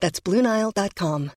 That's BlueNile.com.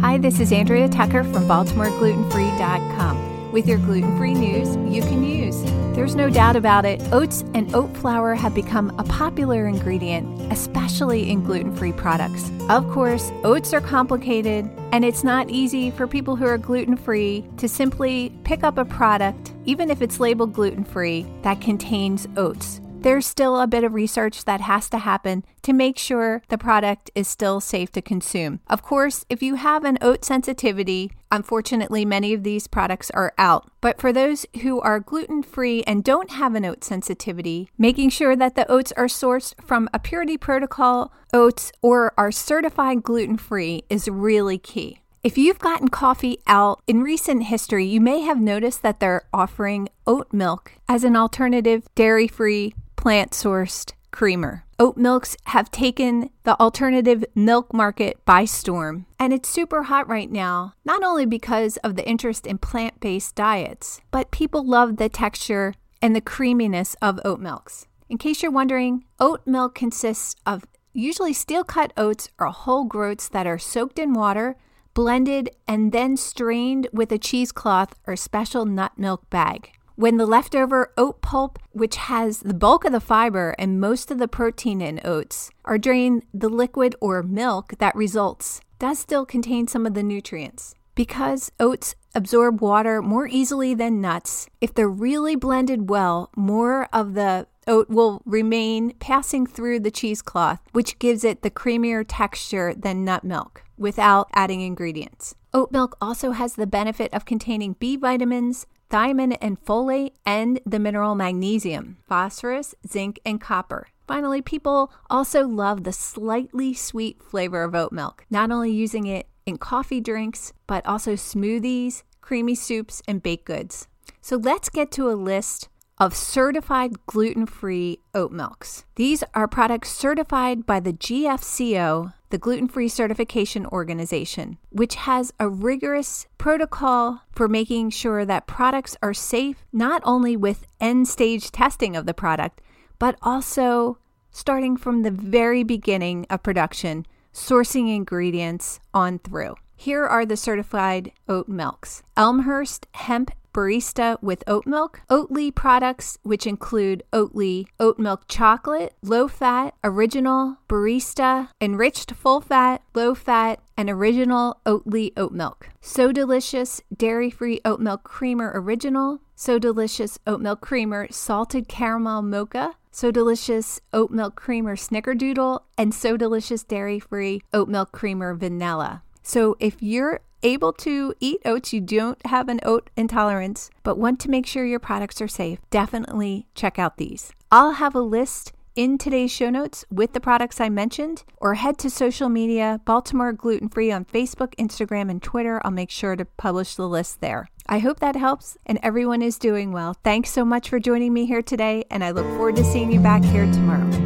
Hi, this is Andrea Tucker from BaltimoreGlutenFree.com with your gluten free news you can use. There's no doubt about it, oats and oat flour have become a popular ingredient, especially in gluten free products. Of course, oats are complicated, and it's not easy for people who are gluten free to simply pick up a product, even if it's labeled gluten free, that contains oats there's still a bit of research that has to happen to make sure the product is still safe to consume. Of course, if you have an oat sensitivity, unfortunately, many of these products are out. But for those who are gluten free and don't have an oat sensitivity, making sure that the oats are sourced from a purity protocol oats or are certified gluten free is really key. If you've gotten coffee out in recent history, you may have noticed that they're offering oat milk as an alternative dairy free plant sourced creamer. Oat milks have taken the alternative milk market by storm. And it's super hot right now, not only because of the interest in plant based diets, but people love the texture and the creaminess of oat milks. In case you're wondering, oat milk consists of usually steel cut oats or whole groats that are soaked in water, blended, and then strained with a cheesecloth or special nut milk bag. When the leftover oat pulp, which has the bulk of the fiber and most of the protein in oats, are drained, the liquid or milk that results does still contain some of the nutrients. Because oats absorb water more easily than nuts, if they're really blended well, more of the oat will remain passing through the cheesecloth, which gives it the creamier texture than nut milk without adding ingredients. Oat milk also has the benefit of containing B vitamins, thiamine and folate, and the mineral magnesium, phosphorus, zinc, and copper. Finally, people also love the slightly sweet flavor of oat milk, not only using it in coffee drinks, but also smoothies, creamy soups, and baked goods. So let's get to a list of certified gluten free oat milks. These are products certified by the GFCO, the Gluten Free Certification Organization, which has a rigorous protocol for making sure that products are safe, not only with end stage testing of the product, but also starting from the very beginning of production, sourcing ingredients on through. Here are the certified oat milks Elmhurst Hemp barista with oat milk, Oatly products, which include Oatly oat milk chocolate, low fat, original, barista, enriched full fat, low fat, and original Oatly oat milk. So delicious dairy free oat milk creamer original, so delicious oat milk creamer salted caramel mocha. So delicious oat milk creamer snickerdoodle and so delicious dairy free oat milk creamer vanilla. So if you're able to eat oats, you don't have an oat intolerance, but want to make sure your products are safe, definitely check out these. I'll have a list in today's show notes with the products I mentioned, or head to social media, Baltimore Gluten Free on Facebook, Instagram, and Twitter. I'll make sure to publish the list there. I hope that helps and everyone is doing well. Thanks so much for joining me here today, and I look forward to seeing you back here tomorrow.